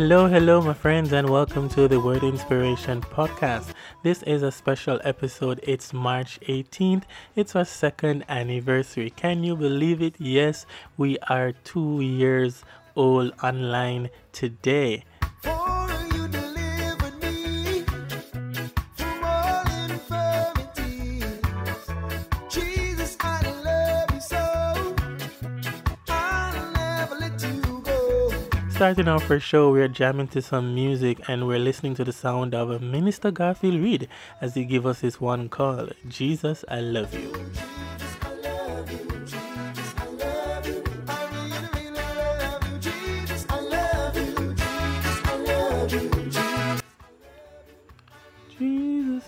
Hello, hello, my friends, and welcome to the Word Inspiration Podcast. This is a special episode. It's March 18th. It's our second anniversary. Can you believe it? Yes, we are two years old online today. Starting our first show, we're jamming to some music and we're listening to the sound of Minister Garfield Reed as he gives us his one call Jesus, I love you.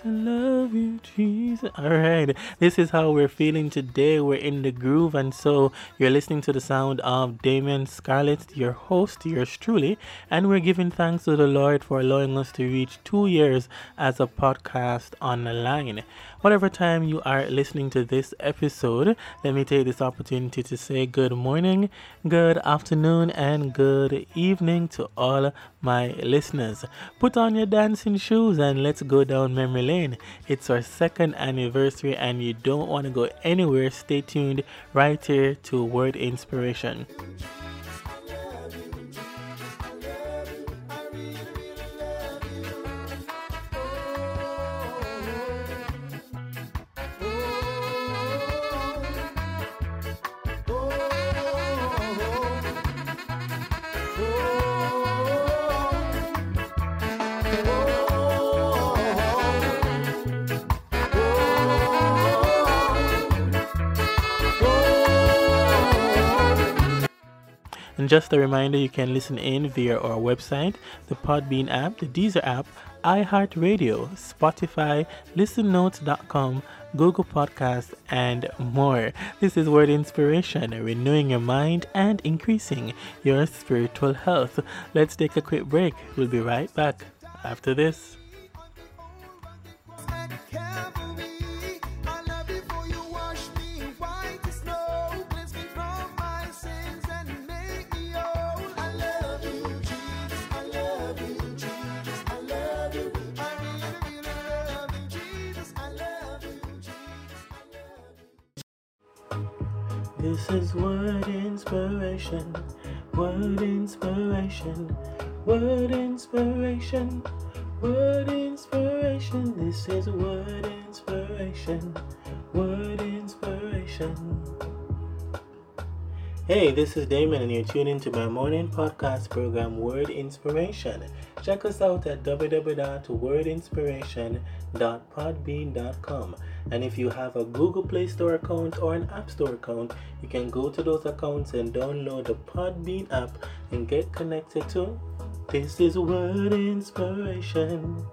I love you, Jesus. All right, this is how we're feeling today. We're in the groove, and so you're listening to the sound of Damien Scarlett, your host, yours truly, and we're giving thanks to the Lord for allowing us to reach two years as a podcast on the line. Whatever time you are listening to this episode, let me take this opportunity to say good morning, good afternoon, and good evening to all my listeners. Put on your dancing shoes and let's go down memory lane. It's our second anniversary, and you don't want to go anywhere. Stay tuned right here to Word Inspiration. And just a reminder, you can listen in via our website, the Podbean app, the Deezer app, iHeartRadio, Spotify, ListenNotes.com, Google Podcast, and more. This is Word Inspiration, renewing your mind and increasing your spiritual health. Let's take a quick break. We'll be right back after this. This is word inspiration, word inspiration, word inspiration, word inspiration. This is word inspiration, word inspiration. Hey, this is Damon, and you're tuning to my morning podcast program, Word Inspiration. Check us out at www.wordinspiration.podbean.com. And if you have a Google Play Store account or an App Store account, you can go to those accounts and download the Podbean app and get connected to This is Word Inspiration.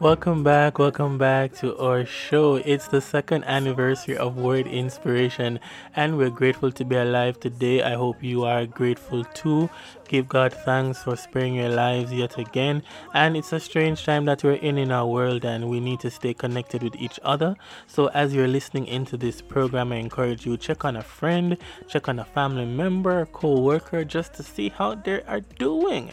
Welcome back, welcome back to our show. It's the second anniversary of Word Inspiration, and we're grateful to be alive today. I hope you are grateful too. Give God thanks for sparing your lives yet again. And it's a strange time that we're in in our world, and we need to stay connected with each other. So, as you're listening into this program, I encourage you check on a friend, check on a family member, co worker, just to see how they are doing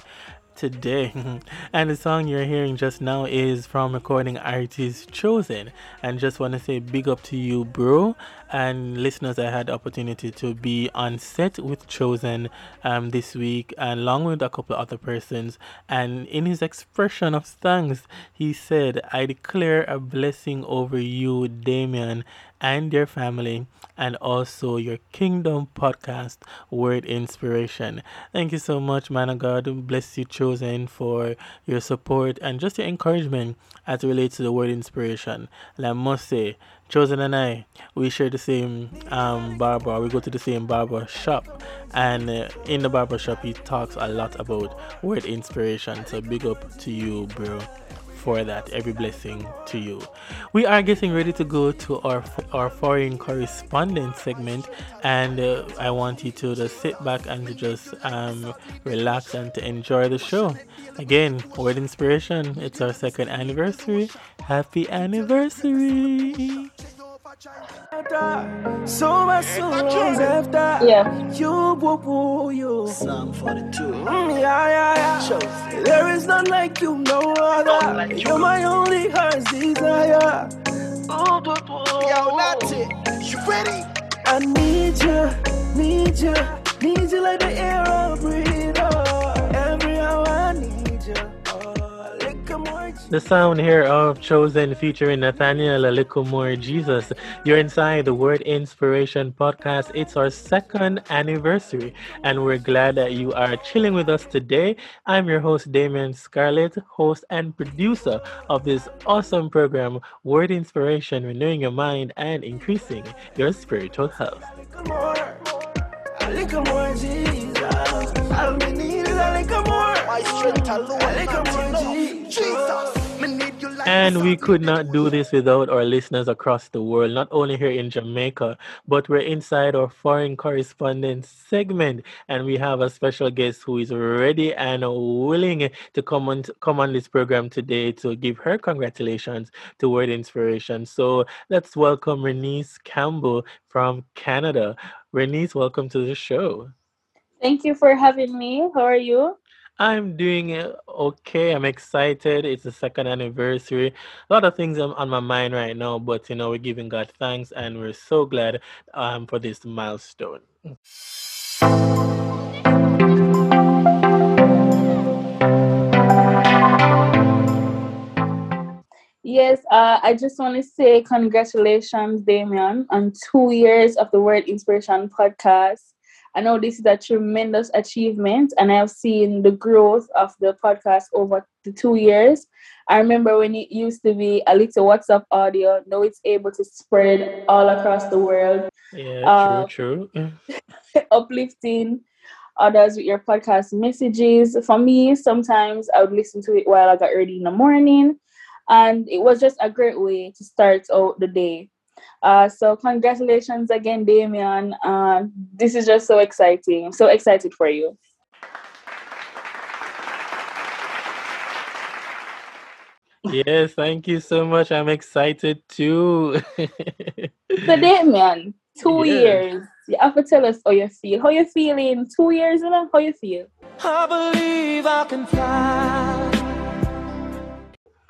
today. and the song you're hearing just now is from recording artist Chosen. And just want to say big up to you, bro. And listeners, I had the opportunity to be on set with Chosen um, this week, and along with a couple of other persons. And in his expression of thanks, he said, I declare a blessing over you, Damien, and your family, and also your Kingdom podcast, Word Inspiration. Thank you so much, man of God. Bless you, Chosen, for your support and just your encouragement as it relates to the Word Inspiration. And I must say, Chosen and I, we share the same um, barber. We go to the same barber shop, and uh, in the barber shop, he talks a lot about word inspiration. So big up to you, bro for that. Every blessing to you. We are getting ready to go to our our foreign correspondent segment, and uh, I want you to just sit back and to just um, relax and to enjoy the show. Again, word inspiration. It's our second anniversary. Happy anniversary! So my soul's after yeah. you, boo boo, you. Psalm 42. Mm, yeah, yeah, yeah. There is none like you, no other. Like You're my only heart's desire. Oh, boo boo. Yo, Natty, you ready? I need you, need you, need you like the air I breathe. The sound here of Chosen featuring Nathaniel A Little More Jesus. You're inside the Word Inspiration podcast. It's our second anniversary, and we're glad that you are chilling with us today. I'm your host, Damien Scarlett, host and producer of this awesome program, Word Inspiration, renewing your mind and increasing your spiritual health. A little more Jesus. All me need is a little more. My strength alone. And we could not do this without our listeners across the world, not only here in Jamaica, but we're inside our foreign correspondent segment. And we have a special guest who is ready and willing to come on, come on this program today to give her congratulations to Word Inspiration. So let's welcome Renice Campbell from Canada. Renice, welcome to the show. Thank you for having me. How are you? I'm doing okay. I'm excited. It's the second anniversary. A lot of things are on my mind right now, but you know, we're giving God thanks and we're so glad um, for this milestone. Yes, uh, I just want to say congratulations, Damien, on two years of the Word Inspiration podcast. I know this is a tremendous achievement, and I have seen the growth of the podcast over the two years. I remember when it used to be a little WhatsApp audio, now it's able to spread all across the world. Yeah, uh, true, true. uplifting others with your podcast messages. For me, sometimes I would listen to it while I got ready in the morning, and it was just a great way to start out the day. Uh, so congratulations again, Damien. Uh, this is just so exciting. So excited for you. yes, thank you so much. I'm excited too. so Damien, two yes. years. You have to tell us how you feel. How you feeling? Two years, you know? How you feel? I believe I can fly.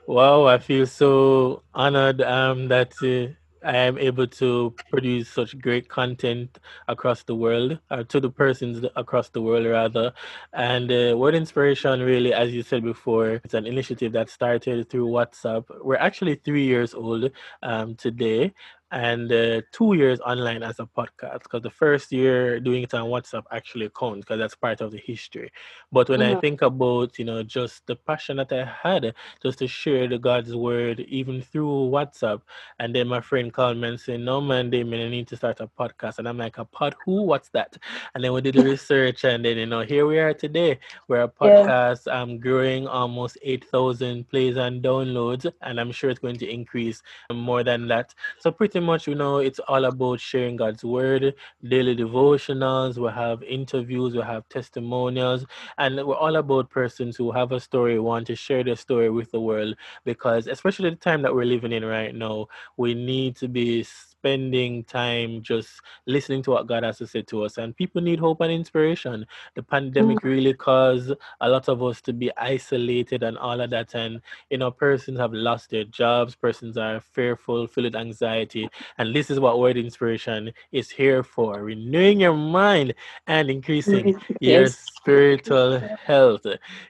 Wow, I feel so honored um, that uh, I am able to produce such great content across the world, or uh, to the persons across the world, rather. And uh, Word Inspiration, really, as you said before, it's an initiative that started through WhatsApp. We're actually three years old um, today, and uh, two years online as a podcast because the first year doing it on whatsapp actually counts because that's part of the history. But when mm-hmm. i think about you know just the passion that i had just to share the god's word even through whatsapp and then my friend called me and said no man Damien, i need to start a podcast and i'm like a pod? Who? What's that? And then we did the research and then you know here we are today we're a podcast yeah. i'm growing almost 8000 plays and downloads and i'm sure it's going to increase more than that. So pretty pretty much, you know, it's all about sharing God's word, daily devotionals. We have interviews, we have testimonials, and we're all about persons who have a story, want to share their story with the world. Because, especially the time that we're living in right now, we need to be spending time just listening to what God has to say to us. And people need hope and inspiration. The pandemic mm-hmm. really caused a lot of us to be isolated and all of that. And, you know, persons have lost their jobs, persons are fearful, filled with anxiety. And this is what Word Inspiration is here for renewing your mind and increasing yes. your spiritual health.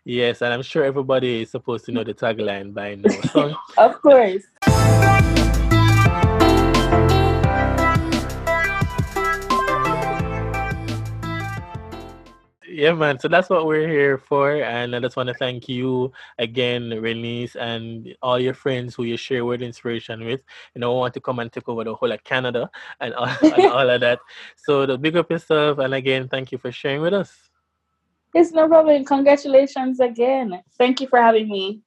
Yes, and I'm sure everybody is supposed to know the tagline by now. Of course. Yeah, man. So that's what we're here for. And I just want to thank you again, Renice, and all your friends who you share word inspiration with. You know, want to come and take over the whole of Canada and all, and all of that. So the big up yourself. And again, thank you for sharing with us. It's no problem. Congratulations again. Thank you for having me.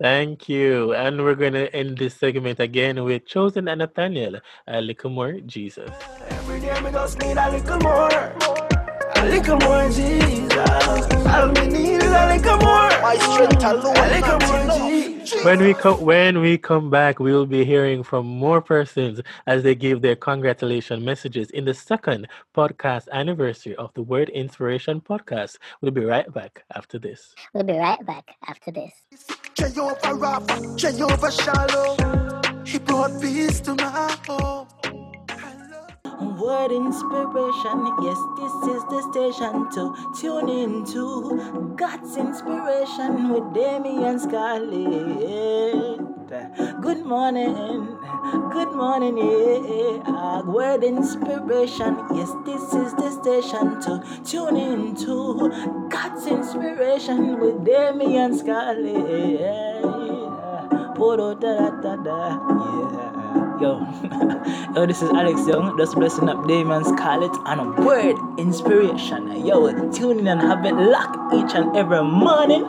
Thank you. And we're going to end this segment again with Chosen and Nathaniel, a little more Jesus. Every day, need a little more. A little more Jesus. All me need is a little more. My strength alone. A little more Jesus. When we come when we come back, we will be hearing from more persons as they give their congratulation messages in the second podcast anniversary of the Word Inspiration podcast. We'll be right back after this. We'll be right back after this. Jehovah Rapha, Jehovah Shalom. He brought peace to my home. Word inspiration, yes, this is the station to tune into God's inspiration with Damian Scarlett. Good morning, good morning, yeah. Word inspiration, yes, this is the station to tune into God's inspiration with Damian Scarlett. Yeah. Yo, yo, this is Alex Young, just blessing up Damian Scarlett and a word inspiration. Yo, tune in and have it locked each and every morning.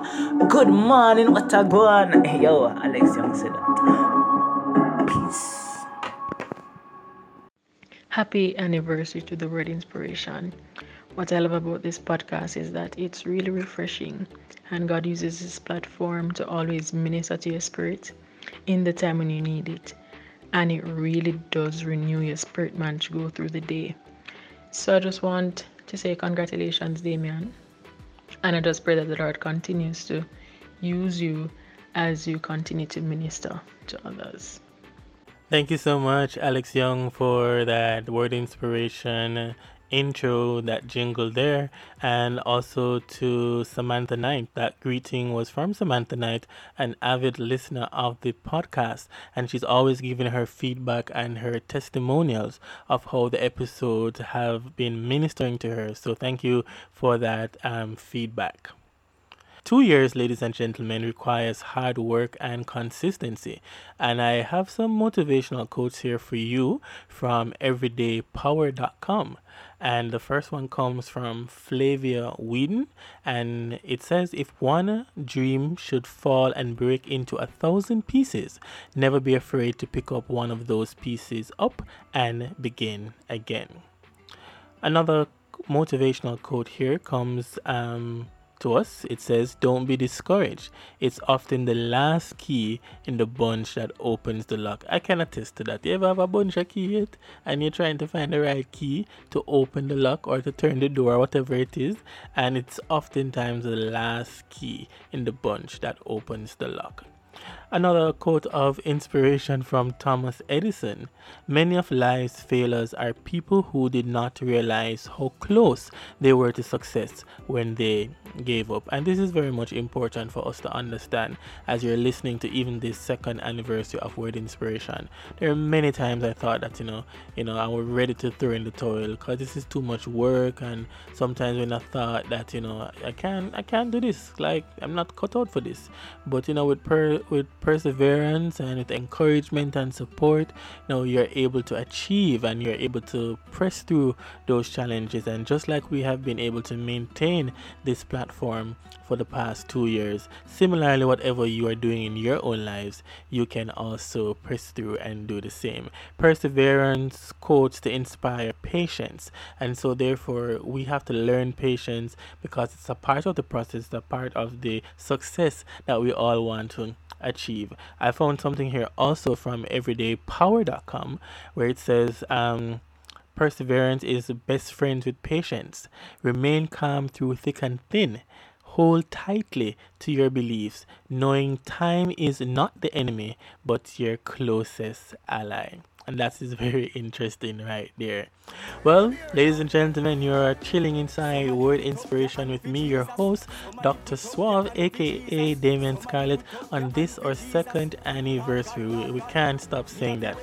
Good morning, what a go on. Yo, Alex Young said that. Peace. Happy anniversary to the word inspiration. What I love about this podcast is that it's really refreshing, and God uses this platform to always minister to your spirit in the time when you need it and it really does renew your spirit man to go through the day. So I just want to say congratulations, Damian. And I just pray that the Lord continues to use you as you continue to minister to others. Thank you so much, Alex Young, for that word inspiration intro, that jingle there, and also to Samantha Knight. That greeting was from Samantha Knight, an avid listener of the podcast, and she's always giving her feedback and her testimonials of how the episodes have been ministering to her. So thank you for that um, feedback. Two years, ladies and gentlemen, requires hard work and consistency. And I have some motivational quotes here for you from everydaypower.com. And the first one comes from Flavia Weedn. And it says, If one dream should fall and break into a thousand pieces, never be afraid to pick up one of those pieces up and begin again. Another motivational quote here comes um, to us, it says, Don't be discouraged. It's often the last key in the bunch that opens the lock. I can attest to that. You ever have a bunch of keys yet and you're trying to find the right key to open the lock or to turn the door, whatever it is, and it's oftentimes the last key in the bunch that opens the lock. Another quote of inspiration from Thomas Edison Many of life's failures are people who did not realize how close they were to success when they gave up. And this is very much important for us to understand as you're listening to even this second anniversary of Word Inspiration. There are many times I thought that, you know, you know, I was ready to throw in the towel because this is too much work and sometimes when I thought that, you know, I can't I can't do this. Like I'm not cut out for this. But you know with per with perseverance and with encouragement and support, you know, you're able to achieve and you're able to press through those challenges. And just like we have been able to maintain this platform for the past two years, similarly, whatever you are doing in your own lives, you can also press through and do the same. Perseverance quotes to inspire patience. And so, therefore, we have to learn patience because it's a part of the process, a part of the success that we all want to achieve. I found something here also from everydaypower.com where it says, um, Perseverance is best friends with patience. Remain calm through thick and thin. Hold tightly to your beliefs, knowing time is not the enemy, but your closest ally and that is very interesting right there. Well, ladies and gentlemen, you are chilling inside Word Inspiration with me, your host, Dr. Suave, aka Damian Scarlett, on this our second anniversary. We, we can't stop saying that.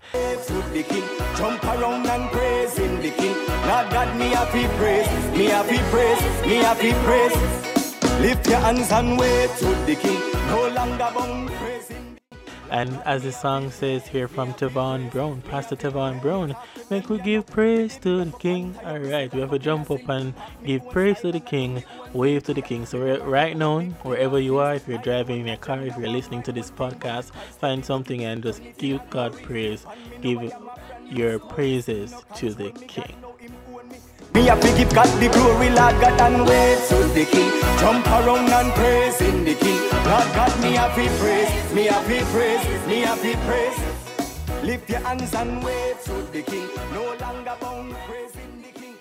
Jump around and praising the king. Lord God, me happy praise, me happy praise, me happy praise. Lift your hands and wave to the king. No longer bound praising. And as the song says here from Tavon Brown, Pastor Tavon Brown, make we give praise to the King. All right, we have to jump up and give praise to the King, wave to the King. So right now, wherever you are, if you're driving in your car, if you're listening to this podcast, find something and just give God praise. Give your praises to the King. Me a to give God the glory, Lord God, and wave to the King. Jump around and praise in the King. Lord God, me a to praise, me a to praise, me a to praise. Lift your hands and wave to the King. No longer bound praising the King.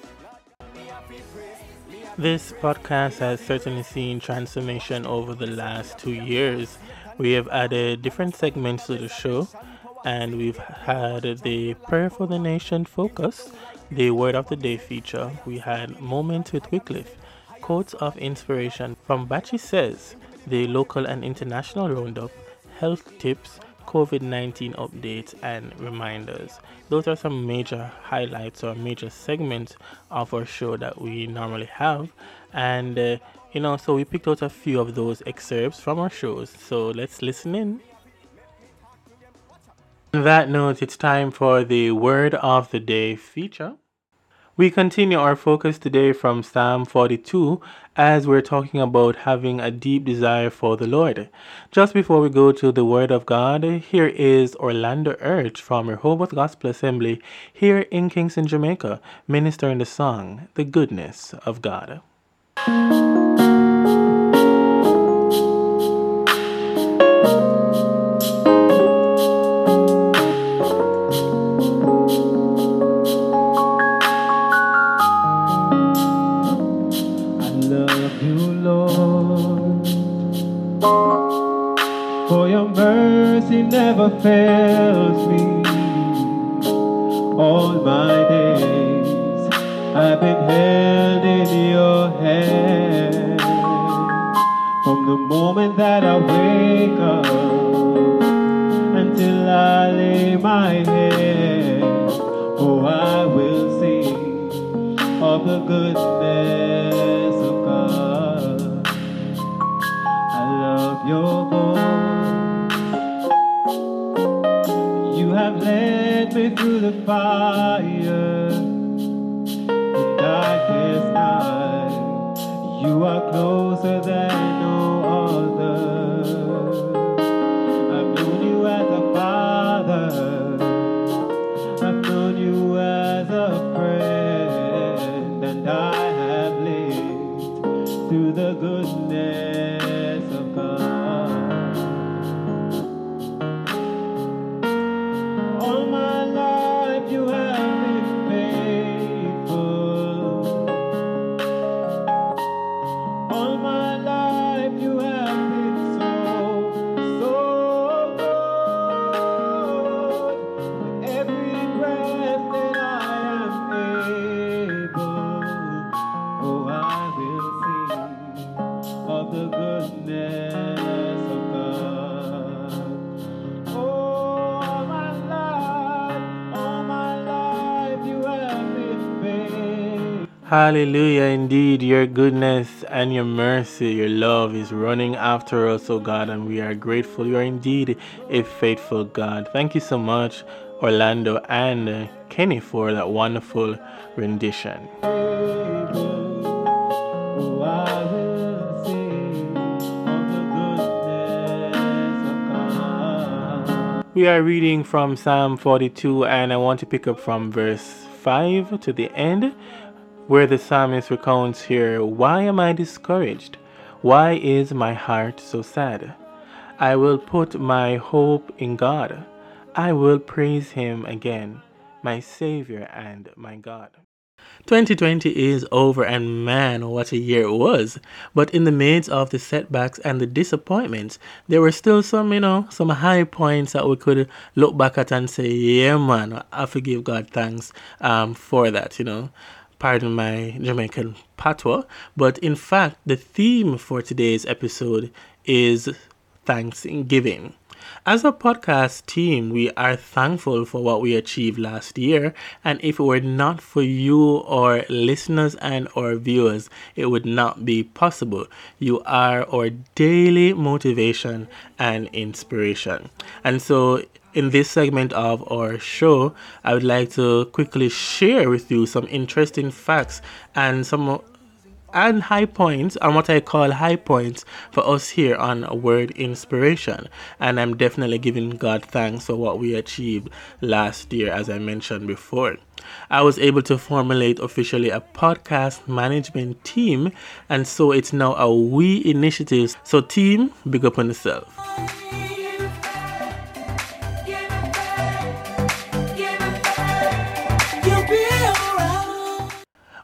This podcast has certainly seen transformation over the last two years. We have added different segments to the show, and we've had the Prayer for the Nation focus, the Word of the Day feature. We had Moments with Wycliffe, Quotes of Inspiration from Bachi Says, the local and international roundup, health tips, COVID 19 updates, and reminders. Those are some major highlights or major segments of our show that we normally have. And, uh, you know, so we picked out a few of those excerpts from our shows. So let's listen in. On that note, it's time for the Word of the Day feature. We continue our focus today from Psalm 42 as we're talking about having a deep desire for the Lord. Just before we go to the Word of God, here is Orlando Urch from Rehoboth Gospel Assembly here in Kingston, Jamaica, ministering the song, The Goodness of God. Never fails me. All my days I've been held in your hand. From the moment that I wake up until I lay my head, oh, I will sing of the goodness through the fire, the darkest night. You are closer than Hallelujah. Indeed, your goodness and your mercy, your love is running after us, oh God, and we are grateful. You are indeed a faithful God. Thank you so much, Orlando and uh, Kenny, for that wonderful rendition. We are reading from Psalm 42, and I want to pick up from verse 5 to the end, where the psalmist recounts here Why am I discouraged? Why is my heart so sad? I will put my hope in God. I will praise Him again, my Savior and my God. 2020 is over, and man, what a year it was. But in the midst of the setbacks and the disappointments, there were still some, you know, some high points that we could look back at and say, yeah, man, I forgive God thanks um, for that, you know. Pardon my Jamaican patois. But in fact, the theme for today's episode is Thanksgiving. As a podcast team, we are thankful for what we achieved last year, and if it were not for you, our listeners and our viewers, it would not be possible. You are our daily motivation and inspiration. And so, in this segment of our show, I would like to quickly share with you some interesting facts and some and high points and what I call high points for us here on Word Inspiration. And I'm definitely giving God thanks for what we achieved last year, as I mentioned before. I was able to formulate officially a podcast management team, and so it's now a we initiative. So, team, big up on yourself.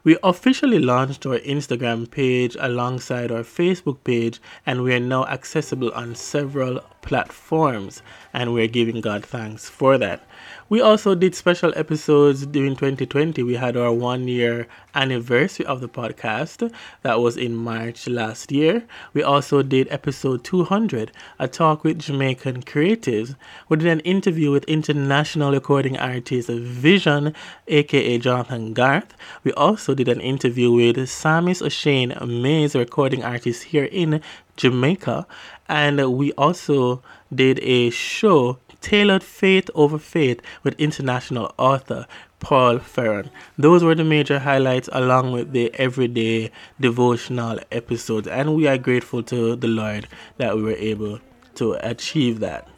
We officially launched our Instagram page alongside our Facebook page, and we are now accessible on several platforms, and we're giving God thanks for that. We also did special episodes during 2020. We had our one year anniversary of the podcast that was in March last year. We also did episode 200, a talk with Jamaican creatives. We did an interview with international recording artist Vision, aka Jonathan Garth. We also did an interview with Psalmist O'Shane Mays, recording artist here in Jamaica. And we also did a show tailored faith over faith with international author Paul Ferron. Those were the major highlights along with the everyday devotional episodes, and we are grateful to the Lord that we were able to achieve that.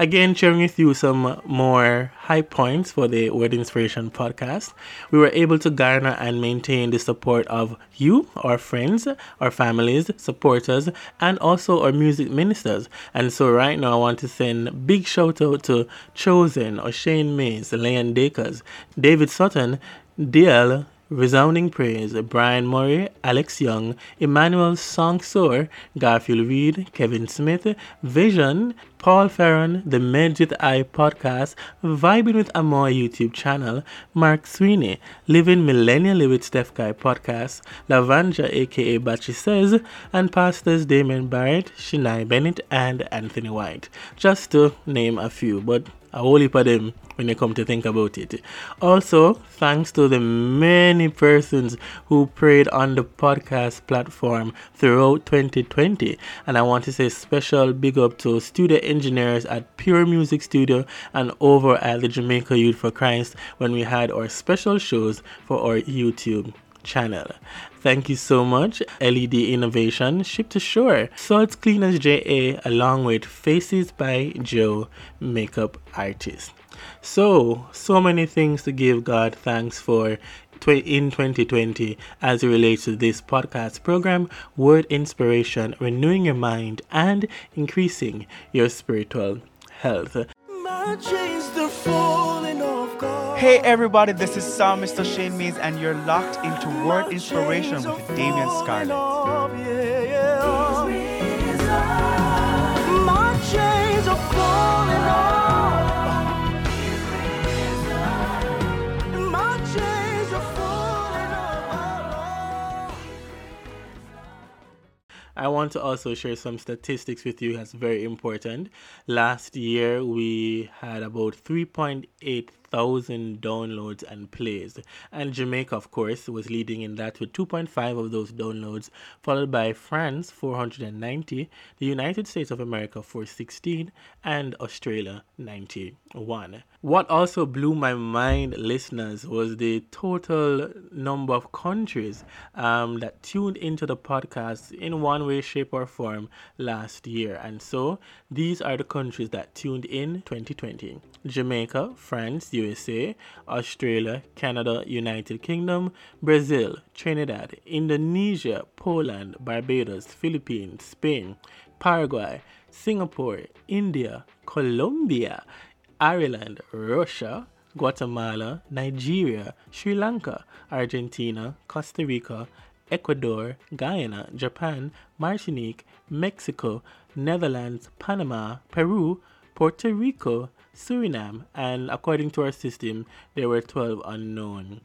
Again, sharing with you some more high points for the Word Inspiration podcast. We were able to garner and maintain the support of you, our friends, our families, supporters, and also our music ministers. And so, right now, I want to send big shout out to Chosen, O'Shane Mays, Leon Dakers, David Sutton, DL, Resounding Praise, Brian Murray, Alex Young, Emmanuel Songsor, Garfield Reed, Kevin Smith, Vision, Paul Ferron, the Medjit Eye podcast, Vibing with Amor YouTube channel, Mark Sweeney, Living Millennially with Steph Guy podcast, Lavanja aka Bachi Says, and Pastors Damon Barrett, Shania Bennett, and Anthony White. Just to name a few, but a whole heap of them when you come to think about it. Also, thanks to the many persons who prayed on the podcast platform throughout 2020. And I want to say special big up to studio engineers at Pure Music Studio and over at the Jamaica Youth for Christ when we had our special shows for our YouTube channel. Thank you so much, LED Innovation, Ship to Shore, Salt Cleaners JA, along with Faces by Joe, Makeup Artist. So, so many things to give God thanks for in 2020 as it relates to this podcast program, Word Inspiration, renewing your mind and increasing your spiritual health. Hey everybody, this is Psalm Mr. Shane Mays, and you're locked into Word Inspiration with Damian Scarlett. I want to also share some statistics with you that's very important. Last year, we had about 3.8 thousand downloads and plays. And Jamaica, of course, was leading in that with 2.5 of those downloads, followed by France 490, the United States of America 416, and Australia 91. What also blew my mind, listeners, was the total number of countries um, that tuned into the podcast in one way, shape, or form last year. And so these are the countries that tuned in 2020 Jamaica, France, USA, Australia, Canada, United Kingdom, Brazil, Trinidad, Indonesia, Poland, Barbados, Philippines, Spain, Paraguay, Singapore, India, Colombia, Ireland, Russia, Guatemala, Nigeria, Sri Lanka, Argentina, Costa Rica, Ecuador, Guyana, Japan, Martinique, Mexico, Netherlands, Panama, Peru, Puerto Rico, Suriname, and according to our system, there were 12 unknown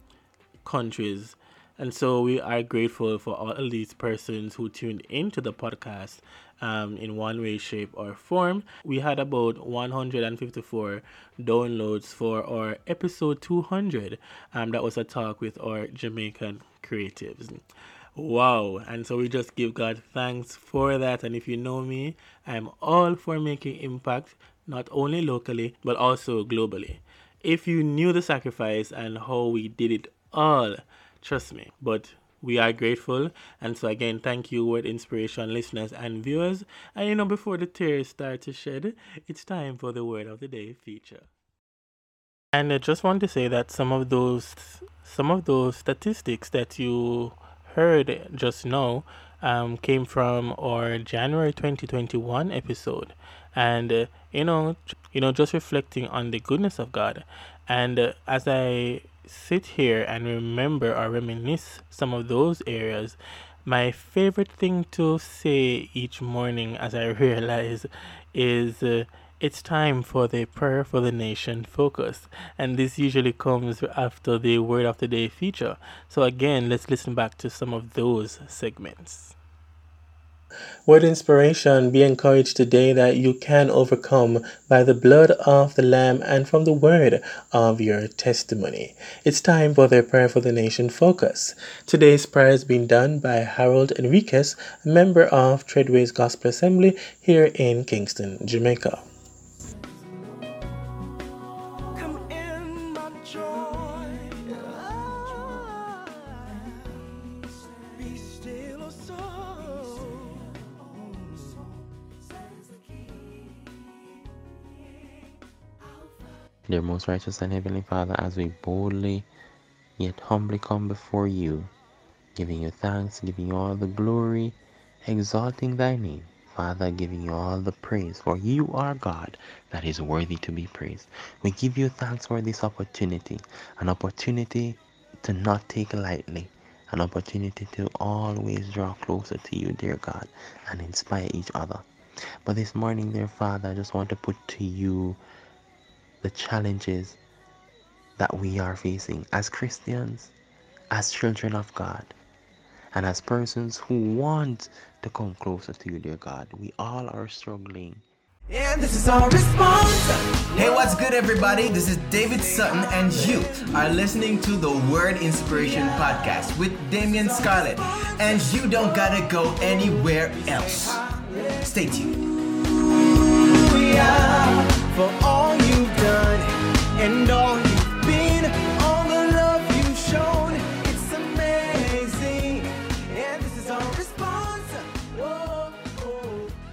countries. And so we are grateful for all of these persons who tuned into the podcast um, in one way, shape, or form. We had about 154 downloads for our episode 200. Um, that was a talk with our Jamaican creatives. Wow. And so we just give God thanks for that. And if you know me, I'm all for making impact not only locally, but also globally. If you knew the sacrifice and how we did it all, trust me, but we are grateful. And so, again, thank you, Word Inspiration listeners and viewers. And you know, before the tears start to shed, it's time for the Word of the Day feature. And I just want to say that some of those some of those statistics that you heard just now um, came from our January 2021 episode, and uh, you know, you know, just reflecting on the goodness of God, and uh, as I sit here and remember or reminisce some of those areas, my favorite thing to say each morning as I realize is. Uh, it's time for the prayer for the nation focus, and this usually comes after the word of the day feature. So, again, let's listen back to some of those segments. Word inspiration, be encouraged today that you can overcome by the blood of the Lamb and from the word of your testimony. It's time for the Prayer for the Nation focus. Today's prayer has been done by Harold Enriquez, a member of Treadways Gospel Assembly here in Kingston, Jamaica. Dear most righteous and heavenly Father, as we boldly yet humbly come before you, giving you thanks, giving you all the glory, exalting thy name. Father, giving you all the praise, for you are God that is worthy to be praised. We give you thanks for this opportunity, an opportunity to not take lightly, an opportunity to always draw closer to you, dear God, and inspire each other. But this morning, dear Father, I just want to put to you the challenges that we are facing as Christians, as children of God, and as persons who want to come closer to you, dear God. We all are struggling. And this is our response. Hey, what's good, everybody? This is David Sutton, and you are listening to the Word Inspiration Podcast with Damian Scarlett. And you don't gotta go anywhere else. Stay tuned. And all you've been, all the love you've shown, it's amazing. And this is our response.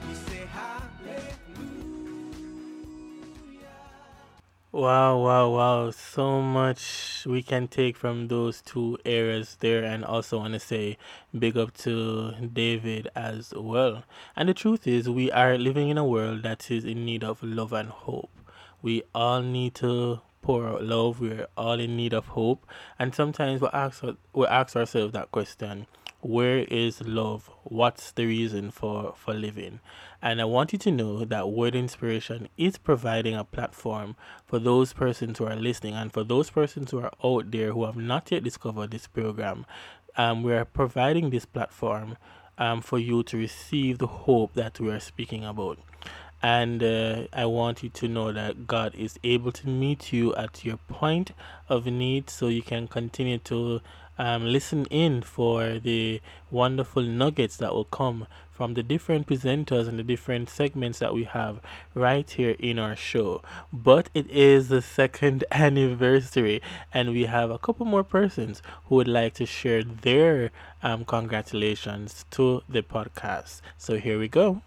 We say Wow, wow, wow. So much we can take from those two areas there. And also want to say big up to David as well. And the truth is, we are living in a world that is in need of love and hope. We all need to pour out love. We're all in need of hope. And sometimes we ask, we ask ourselves that question where is love? What's the reason for, for living? And I want you to know that Word Inspiration is providing a platform for those persons who are listening and for those persons who are out there who have not yet discovered this program. Um, we are providing this platform um, for you to receive the hope that we are speaking about. And uh, I want you to know that God is able to meet you at your point of need so you can continue to um, listen in for the wonderful nuggets that will come from the different presenters and the different segments that we have right here in our show. But it is the second anniversary, and we have a couple more persons who would like to share their um, congratulations to the podcast. So here we go.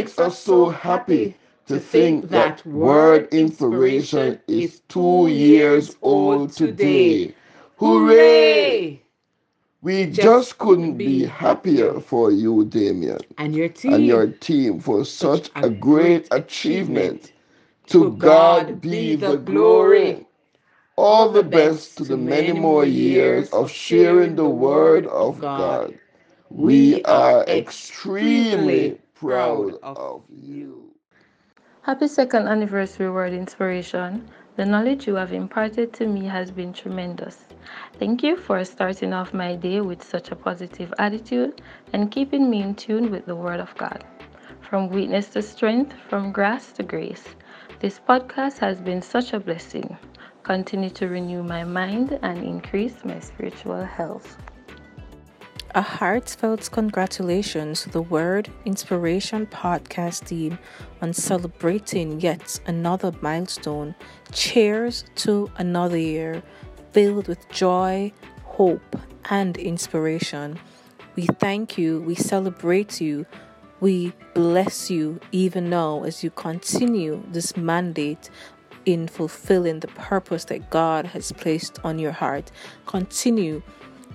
Makes us so happy to think that Word Inspiration is two years old today. Hooray! We just couldn't be happier for you, Damien, and your team, and your team for such a great achievement. To God be the glory. All the best to the many more years of sharing the Word of God. We are extremely proud of you. Happy second anniversary Word Inspiration. The knowledge you have imparted to me has been tremendous. Thank you for starting off my day with such a positive attitude and keeping me in tune with the Word of God. From weakness to strength, from grass to grace. This podcast has been such a blessing. continue to renew my mind and increase my spiritual health. A heartfelt congratulations to the Word Inspiration podcast team on celebrating yet another milestone. Cheers to another year filled with joy, hope, and inspiration. We thank you, we celebrate you, we bless you even now as you continue this mandate in fulfilling the purpose that God has placed on your heart. Continue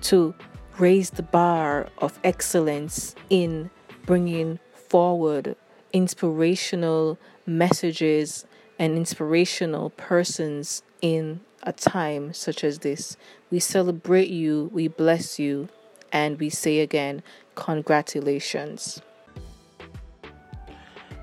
to raise the bar of excellence in bringing forward inspirational messages and inspirational persons in a time such as this. We celebrate you, we bless you, and we say again, congratulations.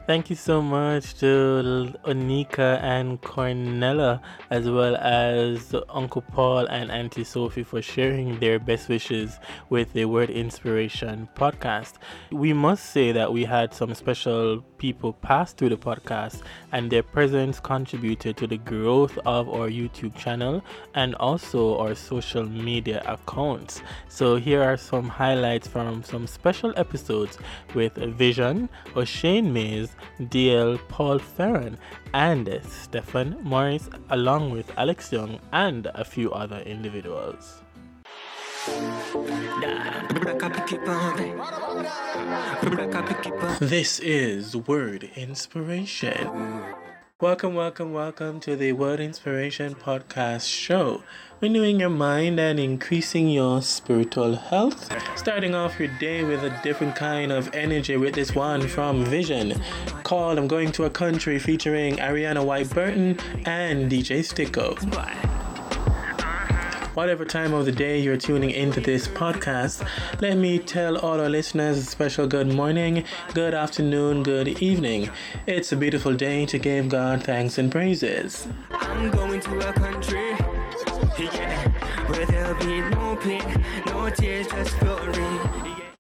Thank you so much to Onika and Cornella, as well as Uncle Paul and Auntie Sophie for sharing their best wishes with the Word Inspiration podcast. We must say that we had some special people pass through the podcast, and their presence contributed to the growth of our YouTube channel and also our social media accounts. So, here are some highlights from some special episodes with Vision, O'Shane Mays. DL Paul Ferron and Stephen Morris, along with Alex Young and a few other individuals. This is Word Inspiration. Welcome, welcome, welcome to the Word Inspiration Podcast Show. Renewing your mind and increasing your spiritual health. Starting off your day with a different kind of energy with this one from Vision called I'm Going to a Country featuring Ariana White Burton and DJ Sticko whatever time of the day you're tuning into this podcast, let me tell all our listeners a special good morning, good afternoon, good evening. It's a beautiful day to give God thanks and praises. I'm going to a country, yeah, where there'll be no pain, no tears, just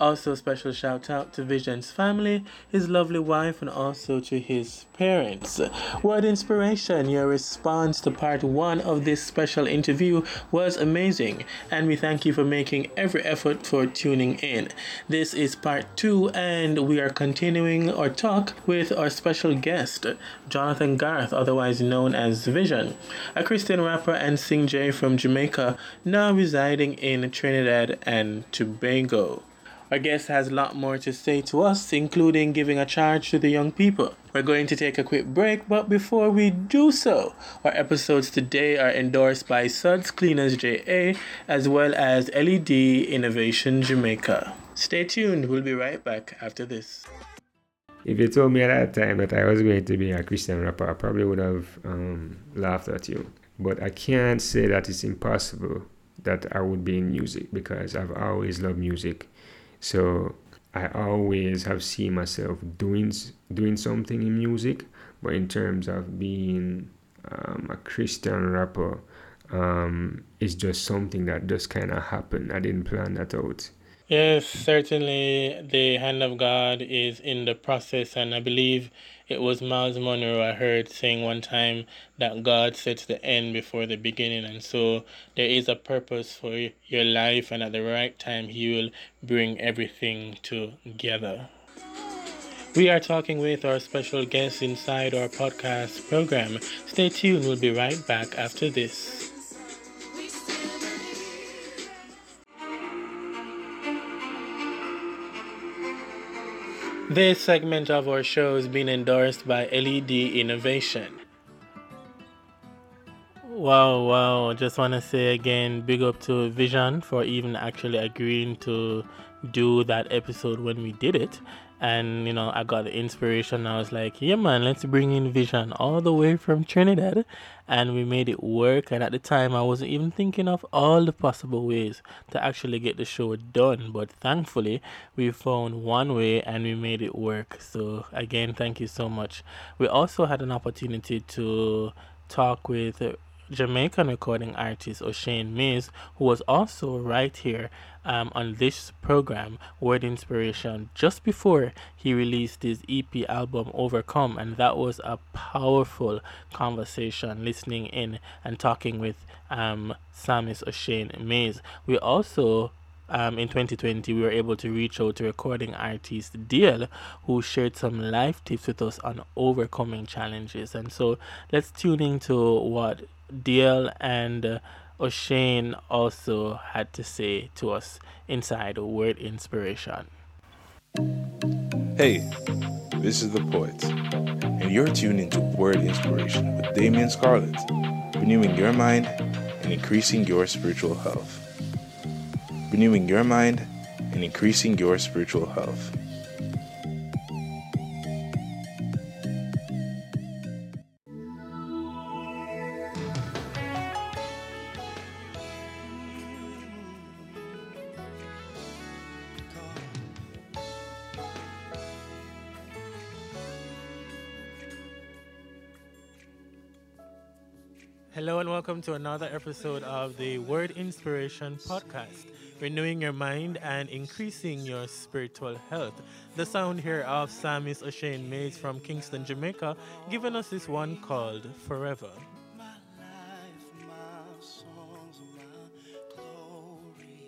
also, special shout out to Vision's family, his lovely wife, and also to his parents. Word inspiration, your response to part one of this special interview was amazing, and we thank you for making every effort for tuning in. This is part two, and we are continuing our talk with our special guest, Jonathan Garth, otherwise known as Vision, a Christian rapper and singer from Jamaica, now residing in Trinidad and Tobago. Our guest has a lot more to say to us, including giving a charge to the young people. We're going to take a quick break, but before we do so, our episodes today are endorsed by Suds Cleaners JA as well as LED Innovation Jamaica. Stay tuned, we'll be right back after this. If you told me at that time that I was going to be a Christian rapper, I probably would have um, laughed at you. But I can't say that it's impossible that I would be in music because I've always loved music so I always have seen myself doing doing something in music, but in terms of being um, a Christian rapper, um, it's just something that just kind of happened. I didn't plan that out. Yes, certainly the hand of God is in the process, and I believe it was Myles Munroe I heard saying one time that God sets the end before the beginning, and so there is a purpose for your life, and at the right time, He will bring everything together. We are talking with our special guest inside our podcast program. Stay tuned, we'll be right back after this. This segment of our show is being endorsed by LED Innovation. Wow, wow. Just want to say again, big up to Vision for even actually agreeing to do that episode when we did it and you know i got the inspiration. I was like yeah man let's bring in vision all the way from trinidad. And we made it work. And at the time i wasn't even thinking of all the possible ways to actually get the show done. But thankfully we found one way and we made it work. So again thank you so much. We also had an opportunity to talk with Jamaican recording artist O'Shane Mays, who was also right here um, on this program, Word Inspiration, just before he released his EP album Overcome. And that was a powerful conversation, listening in and talking with um, Psalmist O'Shane Mays. We also um, in 2020, we were able to reach out to recording artist DL, who shared some life tips with us on overcoming challenges. And so let's tune into what DL and uh, O'Shane also had to say to us inside Word Inspiration. Hey, this is the poet, and you're tuned into Word Inspiration with Damien Scarlett, renewing your mind and increasing your spiritual health renewing your mind and increasing your spiritual health. To another episode of the Word Inspiration Podcast renewing your mind and increasing your spiritual health. The sound here of Psalmist O'Shane Mays from Kingston, Jamaica, giving us this one called Forever.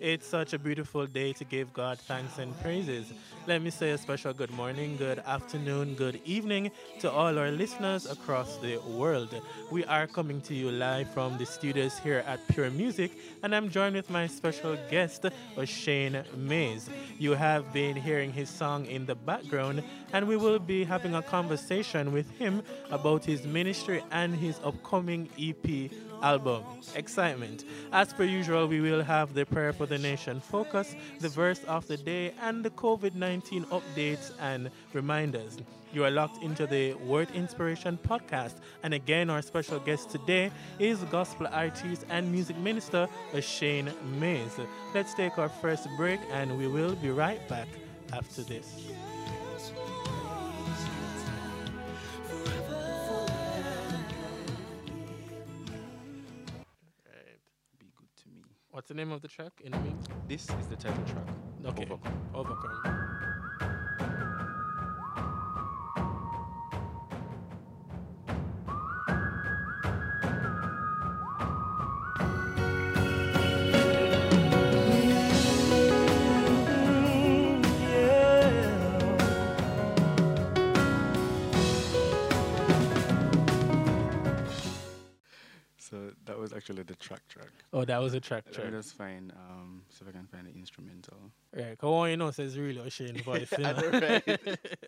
It's such a beautiful day to give God thanks and praises. Let me say a special good morning, good afternoon, good evening to all our listeners across the world. We are coming to you live from the studios here at Pure Music, and I'm joined with my special guest, O'Shane Mays. You have been hearing his song in the background, and we will be having a conversation with him about his ministry and his upcoming EP album. Excitement. As per usual, we will have the prayer for the nation focus, the verse of the day, and the COVID 19 updates and reminders. You are locked into the Word Inspiration podcast. And again, our special guest today is gospel artist and music minister Shane Mays. Let's take our first break and we will be right back after this. What's the name of the track in the mix? This is the title track. Okay. Overcome. Overcome. That was a track track. Let us find, um, see if I can find the instrumental. Right, come on, you know, says really O'Shane voice. You know? I know, right?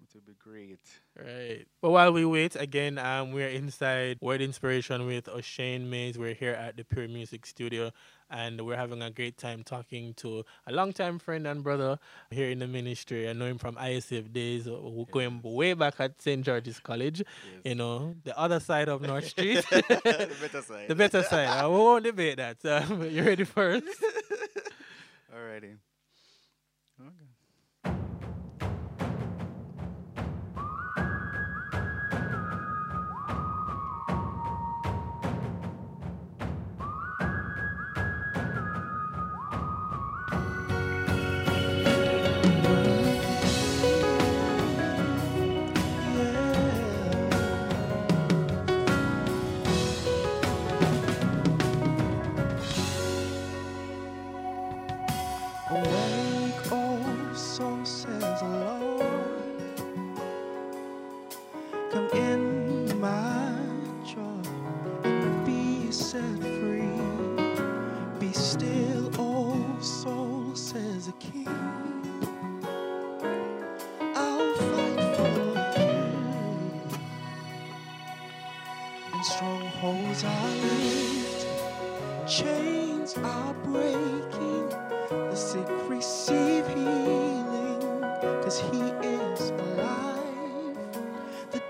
want it to be great. Right. But while we wait, again, um, we're inside Word Inspiration with O'Shane Mays. We're here at the Pure Music Studio and we're having a great time talking to a longtime friend and brother here in the ministry. I know him from ISF days, uh, going way back at St. George's College, yes. you know, the other side of North Street. the better side. the better side. I won't debate that. Um, you ready first? Alrighty. Okay. Strongholds are linked, chains are breaking, let us receive healing because he is alive the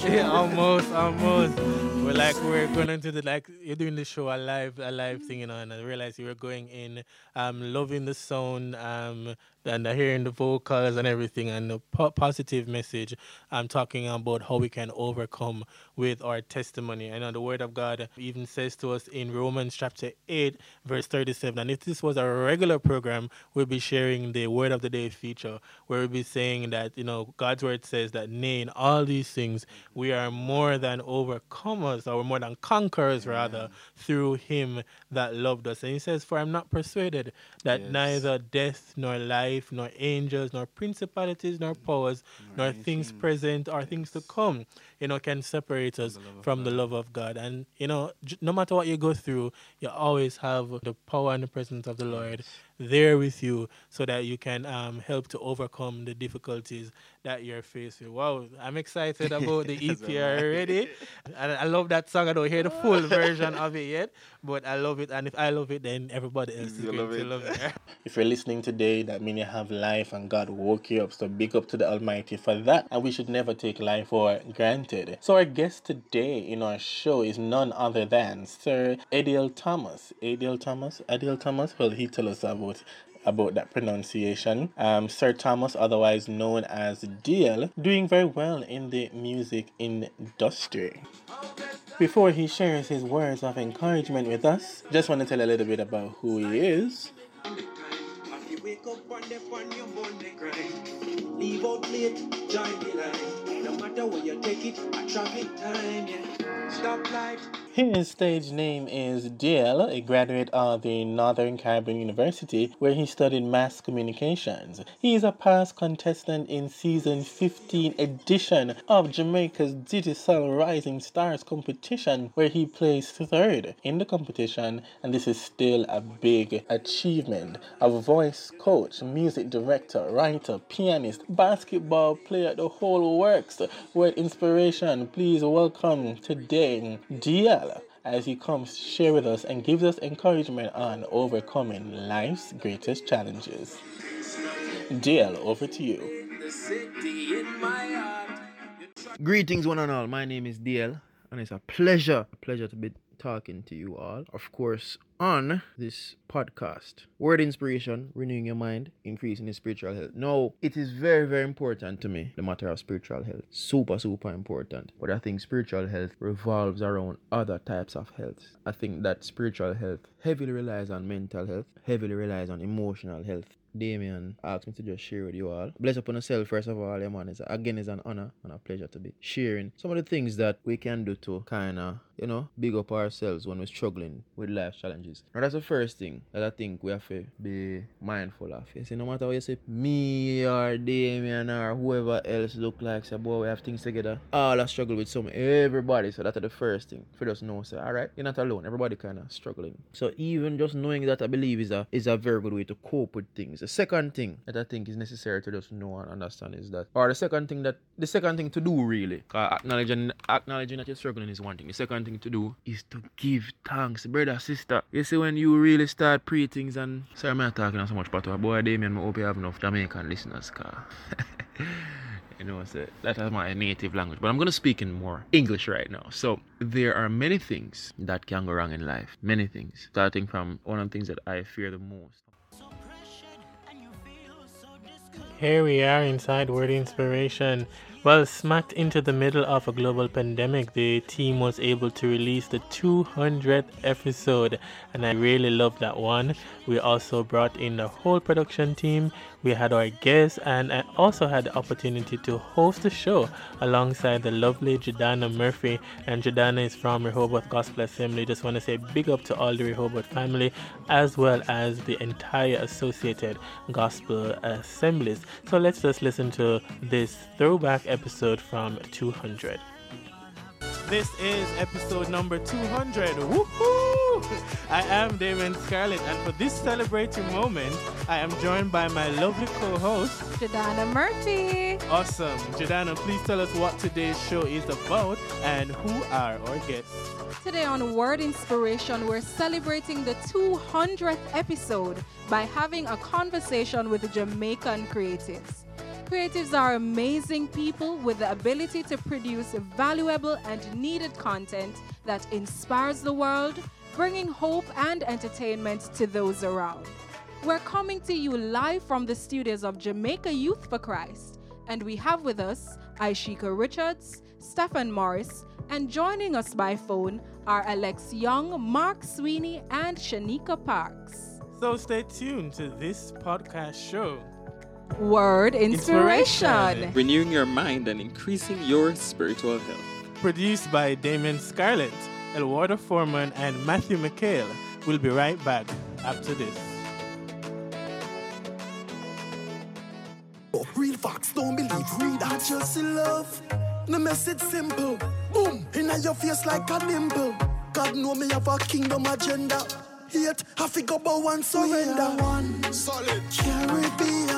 yeah, almost, almost. We're like we're going into the like you're doing the show a live a live thing, you know, and I realized you were going in, um, loving the sound, um, and hearing the vocals and everything, and the po- positive message. I'm talking about how we can overcome with our testimony. Know the Word of God even says to us in Romans chapter eight, verse thirty-seven. And if this was a regular program, we'll be sharing the Word of the Day feature, where we'll be saying that you know God's Word says that, nay, in all these things we are more than overcomers, or more than conquerors, rather, through Him that loved us. And He says, "For I'm not persuaded that Yes. neither death nor life, nor angels, nor principalities, nor powers, nor things present or things to come, you know, can separate us from the love of God. And you know, no matter what you go through, you always have the power and the presence of the Lord there with you, so that you can um, help to overcome the difficulties that you're facing. Wow, I'm excited about the Yes, EP already. And I love that song. I don't hear the full version of it yet, but I love it. And if I love it, then everybody else is You going love to it. love it. if you're listening today, that means you have life and God woke you up. So big up to the Almighty for that. And we should never take life for granted. So our guest today in our show is none other than Sir Ediel Thomas. Ediel Thomas? Ediel Thomas? Well, he tell us about about that pronunciation. Um, Sir Thomas, otherwise known as DL, doing very well in the music industry. Before he shares his words of encouragement with us, just want to tell a little bit about who he is. Leave out late, join the line. Matter where you take it, time, yeah. Stop. His stage name is DL, a graduate of the Northern Caribbean University, where he studied mass communications. He is a past contestant in season 15 edition of Jamaica's Digicel Rising Stars competition, where he placed third in the competition, and this is still a big achievement. A voice coach, music director, writer, pianist, basketball player, the whole works. Word inspiration, please welcome today DL as he comes to share with us and gives us encouragement on overcoming life's greatest challenges. DL, over to you. Greetings, one and all. My name is DL, and it's a pleasure, a pleasure to be talking to you all. Of course, on this podcast, word inspiration, renewing your mind, increasing your spiritual health. Now, it is very, very important to me, the matter of spiritual health. Super, super important. But I think spiritual health revolves around other types of health. I think that spiritual health heavily relies on mental health, heavily relies on emotional health. Damien asked me to just share with you all. Bless upon yourself, first of all, yeah, man. It's, again, it's an honor and a pleasure to be sharing some of the things that we can do to kind of, you know, big up ourselves when we're struggling with life challenges. Now, that's the first thing that I think we have to be mindful of. You see, no matter what you say, me or Damien or whoever else look like, say, boy, we have things together. All I struggle with some, everybody. So that's the first thing. For just know, say, all right, you're not alone. Everybody kind of struggling. So even just knowing that, I believe, is a is a very good way to cope with things. The second thing that I think is necessary to just know and understand is that, or the second thing that, the second thing to do really, acknowledging, acknowledging that you're struggling is one thing. The second thing to do is to give thanks, brother, sister. You see, when you really start pre things and, sorry, I'm not talking so much, but uh, boy, Damien, I hope you have enough Jamaican listeners, car. You know, so that is my native language. But I'm going to speak in more English right now. So, there are many things that can go wrong in life. Many things. Starting from one of the things that I fear the most. Here we are inside Word Inspiration. Well, smacked into the middle of a global pandemic, the team was able to release the 200th episode, and I really love that one. We also brought in the whole production team, we had our guests, and I also had the opportunity to host the show alongside the lovely Jadana Murphy. And Jadana is from Rehoboth Gospel Assembly. Just want to say big up to all the Rehoboth family, as well as the entire associated gospel assemblies. So let's just listen to this throwback episode from 200. This is episode number 200. Woohoo! I am Damon Scarlett, and for this celebrating moment, I am joined by my lovely co host, Jadana Murphy. Awesome. Jadana, please tell us what today's show is about and who are our guests. Today on Word Inspiration, we're celebrating the 200th episode by having a conversation with Jamaican creatives. Creatives are amazing people with the ability to produce valuable and needed content that inspires the world, bringing hope and entertainment to those around. We're coming to you live from the studios of Jamaica Youth for Christ, and we have with us Aishika Richards, Stephen Morris, and joining us by phone are Alex Young, Mark Sweeney, and Shanika Parks. So stay tuned to this podcast show. Word Inspiration. Inspiration. Renewing your mind and increasing your spiritual health. Produced by Damon Scarlett, Elwardo Foreman, and Matthew McHale. We'll be right back after this. Oh, real facts, don't believe, read that. Just in love. The message simple. Boom, in your face like a nimble. God know me have a kingdom agenda. Hate, I figure about one surrender. We are one solid Caribbean.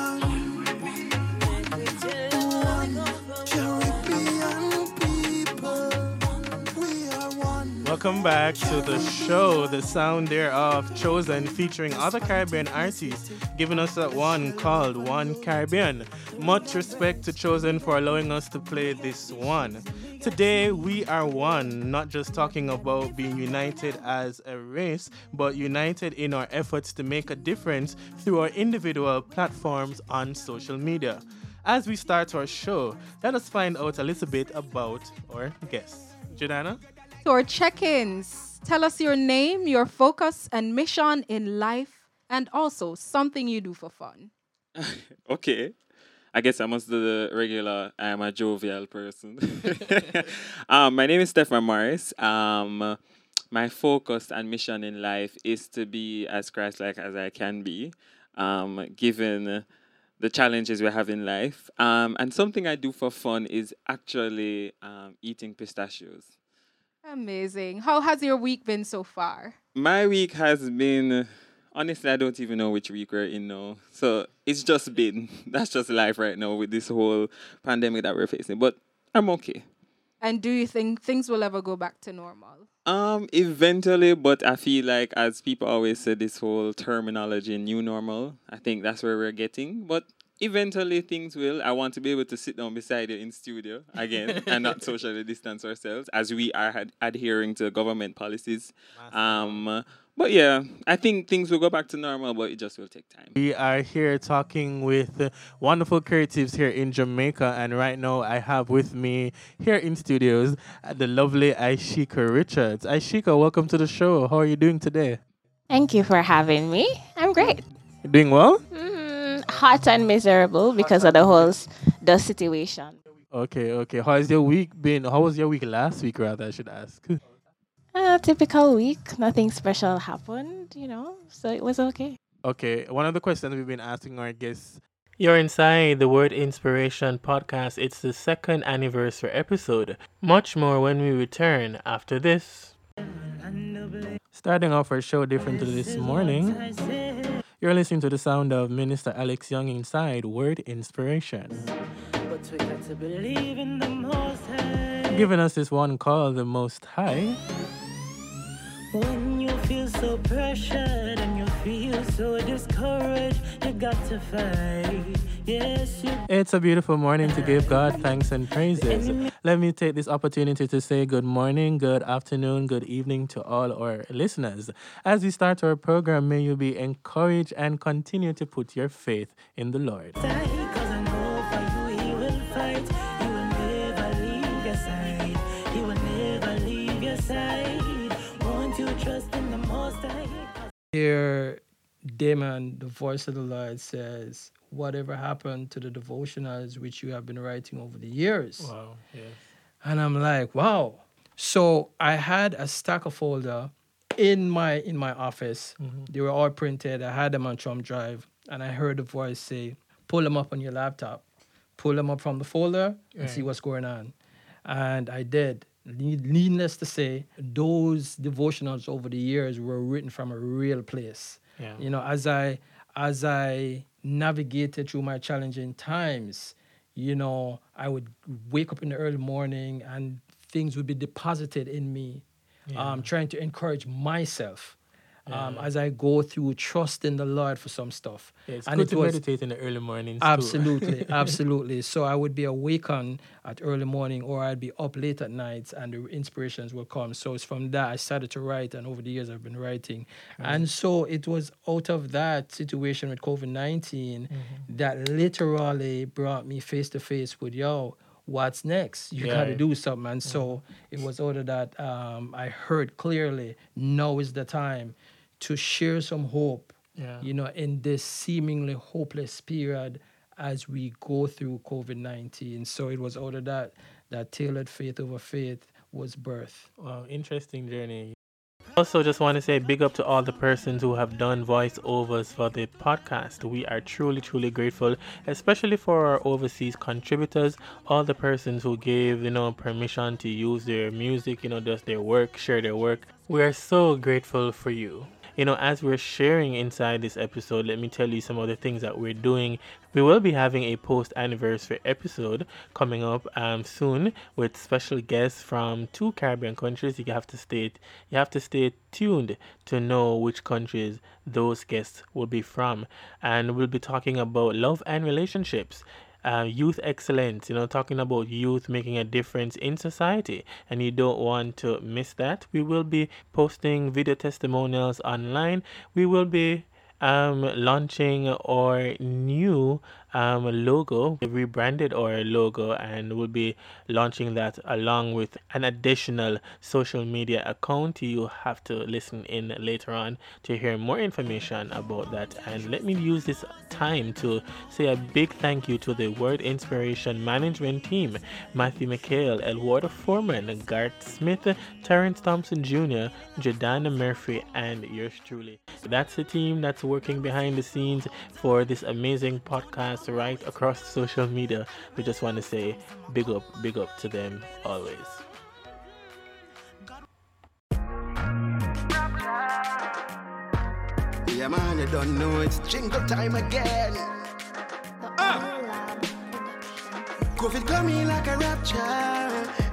Welcome back to the show, the sound thereof chosen featuring other Caribbean artists, giving us that one called One Caribbean. Much respect to Chosen for allowing us to play this one. Today we are one, not just talking about being united as a race, but united in our efforts to make a difference through our individual platforms on social media. As we start our show, let us find out a little bit about our guests. Jordana? Your check ins. Tell us your name, your focus, and mission in life, and also something you do for fun. okay. I guess I must do the regular. I am a jovial person. um, my name is Stephen Morris. Um, my focus and mission in life is to be as Christ-like as I can be, um, given the challenges we have in life. Um, and something I do for fun is actually um, eating pistachios. Amazing. How has your week been so far? My week has been honestly I don't even know which week we're in now. So it's just been that's just life right now with this whole pandemic that we're facing. But I'm okay. And do you think things will ever go back to normal? Um, eventually, but I feel like as people always say this whole terminology new normal, I think that's where we're getting. But eventually things will. I want to be able to sit down beside you in studio again and not socially distance ourselves as we are ad- adhering to government policies. Um, but yeah, I think things will go back to normal, but it just will take time. We are here talking with uh, wonderful creatives here in Jamaica, and right now I have with me here in studios uh, the lovely Aishika Richards. Aishika, welcome to the show. How are you doing today? Thank you for having me. I'm great. Doing well? Mm-hmm hot and miserable because of the whole the situation. Okay, okay. How has your week been? How was your week last week, rather? I should ask. A uh, typical week. Nothing special happened, you know. So it was okay. Okay. One of the questions we've been asking our guests. You're inside the Word Inspiration podcast. It's the second anniversary episode. Much more when we return after this. Starting off our show differently this morning. You're listening to the sound of Minister Alex Young inside Word Inspiration. Giving us this one called The Most High. When you feel so pressured and you feel so discouraged, you got to fight. It's a beautiful morning to give God thanks and praises. Let me take this opportunity to say good morning, good afternoon, good evening to all our listeners. As we start our program, may you be encouraged and continue to put your faith in the Lord. Here, Damon, the voice of the Lord says, whatever happened to the devotionals which you have been writing over the years. Wow, yes. And I'm like, wow. So I had a stack of folder in my in my office. Mm-hmm. They were all printed. I had them on thumb drive, and I heard a voice say, "Pull them up on your laptop, pull them up from the folder, and right. see what's going on." And I did. Needless to say, those devotionals over the years were written from a real place. Yeah. You know, as I as I navigated through my challenging times, you know, I would wake up in the early morning and things would be deposited in me, yeah. um, trying to encourage myself. Um, as I go through trusting the Lord for some stuff. Yeah, it's and good it to was meditate in the early mornings. absolutely, absolutely. So I would be awakened at early morning, or I'd be up late at night, and the inspirations will come. So it's from that I started to write, and over the years I've been writing. Right. And so it was out of that situation with COVID 19 Mhm. that literally brought me face to face with yo. What's next? You got to do something, and so it was out of that um, I heard clearly. Now is the time to share some hope Yeah. you know, in this seemingly hopeless period as we go through COVID 19. So it was out of that that tailored faith over faith was birth. Wow, interesting journey. Also, just want to say big up to all the persons who have done voiceovers for the podcast. We are truly, truly grateful, especially for our overseas contributors, all the persons who gave, you know, permission to use their music, you know, does their work, share their work. We are so grateful for you. You know, as we're sharing inside this episode, let me tell you some of the things that we're doing. We will be having a post anniversary episode coming up um, soon with special guests from two Caribbean countries. You have to stay you have to stay tuned to know which countries those guests will be from. And we'll be talking about love and relationships uh, youth excellence, you know, talking about youth making a difference in society, and you don't want to miss that. We will be posting video testimonials online. We will be um, launching our new um, logo, we rebranded our logo, and we'll be launching that along with an additional social media account. You have to listen in later on to hear more information about that. And let me use this time to say a big thank you to the Word Inspiration Management Team Matthew McHale, Elward Foreman, Garth Smith, Terrence Thompson Jr., Jordana Murphy, and yours truly. That's the team that's working behind the scenes for this amazing podcast right across social media. We just want to say big up, big up to them always. Yeah, man, you don't know it's jingle time again. Uh. COVID coming like a rapture,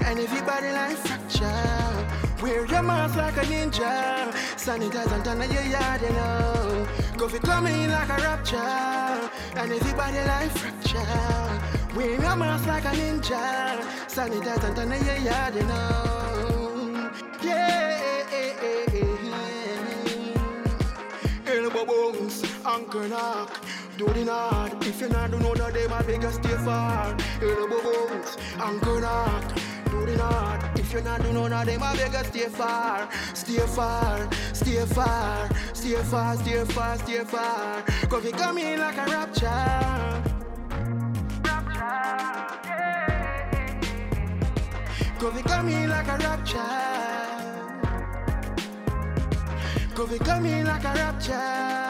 and everybody like fracture. Wear your mask like a ninja, sanitize and turn your yard, you know. COVID coming like a rapture, and everybody like fracture. Wear your mask like a ninja, sanitize and turn your yard, you know. Yeah. elbow bones, anchor knock, do the nod. If you not do of them, I beg you stay far. Elbow bones, anchor knock, do the nod. If you not do of them, I beg you stay far, stay far, stay far, stay far, stay far, stay far. Cause you come in like a rapture. Cause you come in like a rapture. Cause we coming like a rapture.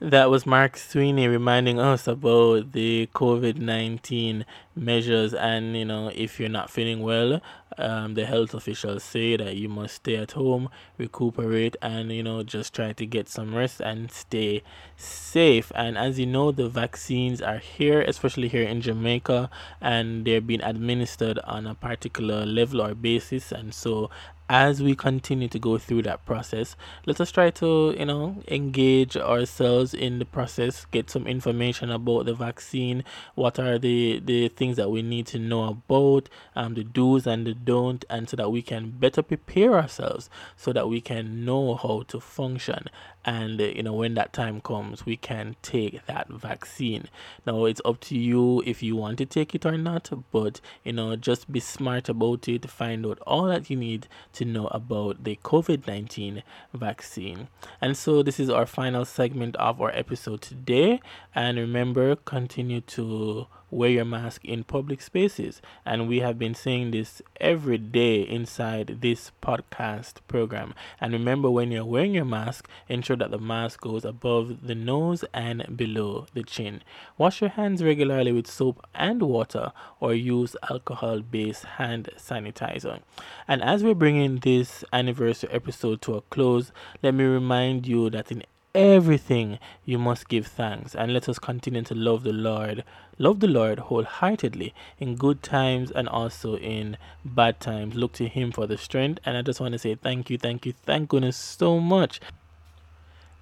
That was Mark Sweeney reminding us about the COVID 19 measures. And, you know, if you're not feeling well, um, the health officials say that you must stay at home, recuperate, and, you know, just try to get some rest and stay safe. And as you know, the vaccines are here, especially here in Jamaica, and they're being administered on a particular level or basis. And so, as we continue to go through that process, let us try to, you know, engage ourselves in the process, get some information about the vaccine, what are the, the things that we need to know about, um, the do's and the don't, and so that we can better prepare ourselves so that we can know how to function. And, you know, when that time comes, we can take that vaccine. Now, it's up to you if you want to take it or not, but, you know, just be smart about it, find out all that you need to know about the COVID 19 vaccine. And so, this is our final segment of our episode today. And remember, continue to wear your mask in public spaces. And we have been saying this every day inside this podcast program. And remember, when you're wearing your mask, ensure that the mask goes above the nose and below the chin. Wash your hands regularly with soap and water or use alcohol based hand sanitizer. And as we're bringing this anniversary episode to a close, let me remind you that in everything you must give thanks and let us continue to love the Lord. Love the Lord wholeheartedly in good times and also in bad times. Look to Him for the strength. And I just want to say thank you, thank you, thank goodness so much.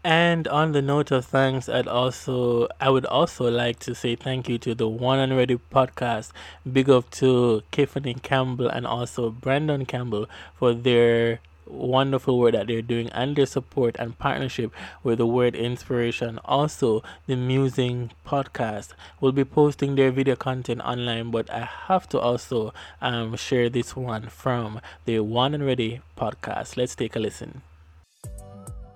And on the note of thanks, I'd also I would also like to say thank you to the One and Ready podcast. Big up to Tiffany Campbell and also Brandon Campbell for their wonderful work that they're doing and their support and partnership with the word inspiration. Also the musing podcast will be posting their video content online but i have to also um, share this one from the one and ready podcast. Let's take a listen.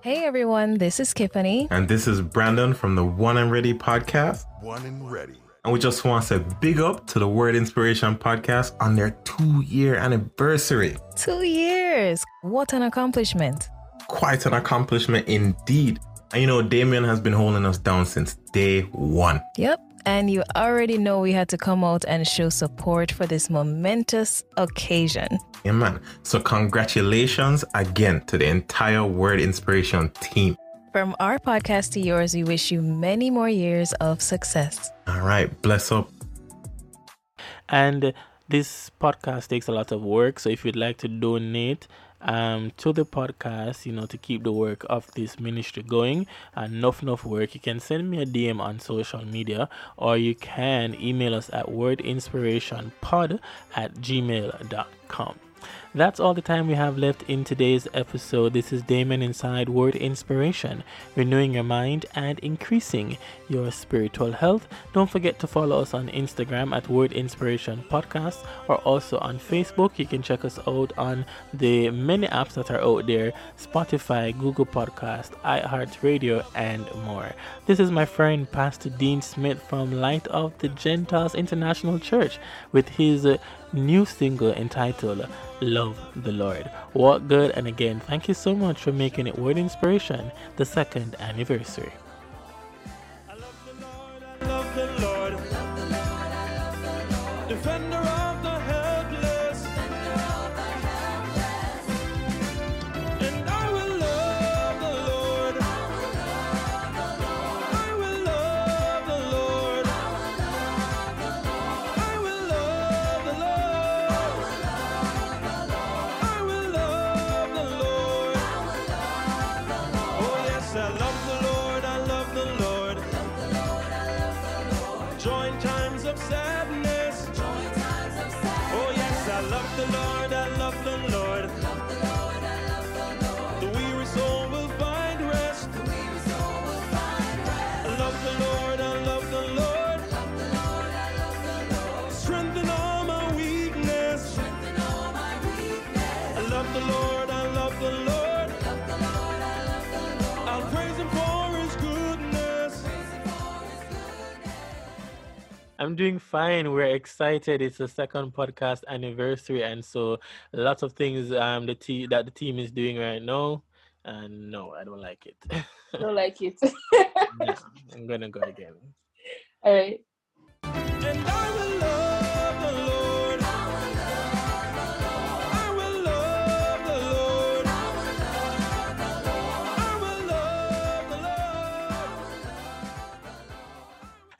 Hey everyone. This is tiffany and this is brandon from the one and ready podcast. One and ready and we just want to say big up to the Word Inspiration podcast on their two year anniversary. Two years. What an accomplishment. Quite an accomplishment indeed. And you know, Damien has been holding us down since day one. Yep. And you already know we had to come out and show support for this momentous occasion. Yeah, man. So, congratulations again to the entire Word Inspiration team. From our podcast to yours, we wish you many more years of success. All right. Bless up. And this podcast takes a lot of work. So if you'd like to donate um, to the podcast, you know, to keep the work of this ministry going, and enough, enough work, you can send me a DM on social media or you can email us at wordinspirationpod at gmail.com. That's all the time we have left in today's episode. This is Damon Inside Word Inspiration, renewing your mind and increasing your spiritual health. Don't forget to follow us on Instagram at Word Inspiration Podcast or also on Facebook. You can check us out on the many apps that are out there Spotify, Google Podcast, iHeartRadio, and more. This is my friend Pastor Dean Smith from Light of the Gentiles International Church with his new single entitled Love the Lord. What good, and again, thank you so much for making it Word Inspiration the second anniversary. join times of sadness. I'm doing fine. We're excited. It's the second podcast anniversary, and so lots of things um the te- that the team is doing right now. And no, I don't like it. don't like it. yeah, I'm gonna go again. All right.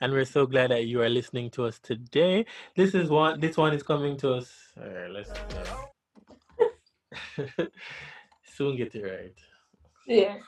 And we're so glad that you are listening to us today. This is one. This one is coming to us. All right, let's uh, soon get it right. Yeah.